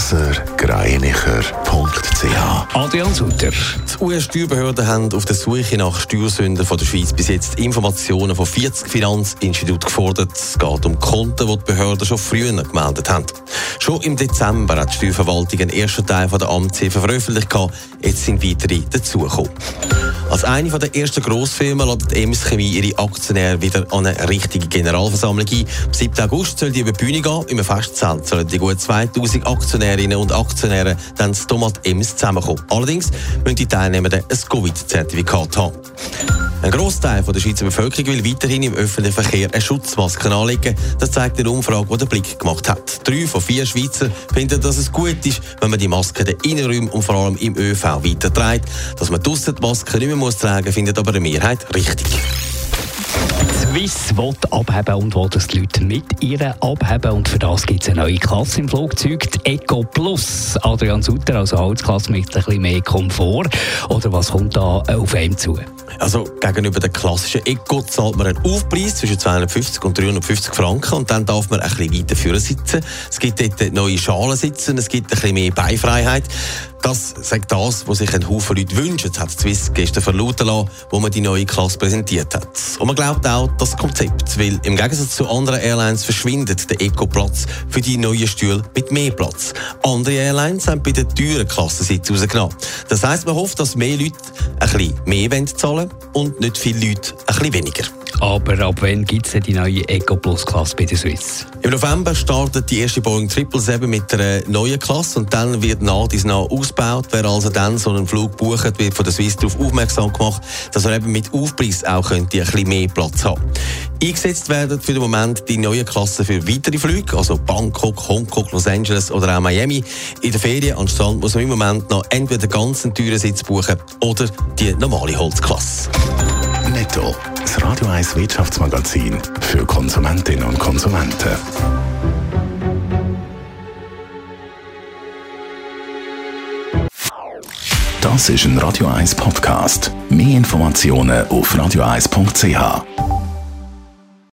blasergreinicher.ch Adrian Sutter. Die US-Steuerbehörden haben auf der Suche nach Steuersünden von der Schweiz bis jetzt Informationen von 40 Finanzinstituten gefordert. Es geht um Konten, die die Behörden schon früher gemeldet haben. Schon im Dezember hat die Steuerverwaltung einen ersten Teil von der Amtshilfe veröffentlicht. Jetzt sind weitere dazugekommen. Als eine der ersten Grossfirmen ladet Ems Chemie ihre Aktionäre wieder an eine richtige Generalversammlung ein. Am 7. August soll die über die Bühne gehen. Im Festzelt sollen die gut 2000 Aktionärinnen und Aktionäre dann das Tomat Ems zusammenkommen. Allerdings müssen die Teilnehmer ein Covid-Zertifikat haben. Ein Großteil der Schweizer Bevölkerung will weiterhin im öffentlichen Verkehr eine Schutzmaske anlegen. Das zeigt eine Umfrage, die der Blick gemacht hat. Drei von vier Schweizer finden, dass es gut ist, wenn man die Maske den Innenräumen und vor allem im ÖV weiterträgt. Dass man draussen die Maske nicht mehr muss tragen findet aber eine Mehrheit richtig. Swiss will abheben und will, dass die Leute mit ihr abheben. Und für das gibt es eine neue Klasse im Flugzeug, die Eco Plus. Adrian Sutter, also Holzklasse mit ein bisschen mehr Komfort. Oder was kommt da auf einem zu? Also gegenüber der klassischen Eco zahlt man einen Aufpreis zwischen 250 und 350 Franken und dann darf man ein bisschen weiter vorne sitzen. Es gibt dort neue Schalensitze, es gibt ein bisschen mehr Beifreiheit. Das sagt das, was sich ein Haufen Leute wünschen, hat Swiss gestern verlauten lassen, wo man die neue Klasse präsentiert hat. Und man glaubt auch das Konzept, weil im Gegensatz zu anderen Airlines verschwindet der Eco-Platz für die neuen Stühle mit mehr Platz. Andere Airlines haben bei den teuren Klassensitz rausgenommen. Das heisst, man hofft, dass mehr Leute ein bisschen mehr zahlen und nicht viele Leute ein bisschen weniger. Aber ab wann gibt es die neue Eco Plus Klasse bei der Swiss? Im November startet die erste Boeing 777 mit einer neuen Klasse und dann wird nach dies nach ausgebaut. Wer also dann so einen Flug bucht, wird von der Swiss darauf aufmerksam gemacht, dass er eben mit Aufpreis auch könnte ein bisschen mehr Platz haben. Eingesetzt werden für den Moment die neuen Klassen für weitere Flüge, also Bangkok, Hongkong, Los Angeles oder auch Miami. In der Ferien an Strand muss man im Moment noch entweder den ganzen teuren Sitz buchen oder die normale Holzklasse. Netto, das Radio 1 Wirtschaftsmagazin für Konsumentinnen und Konsumenten. Das ist ein Radio 1 Podcast. Mehr Informationen auf radio1.ch.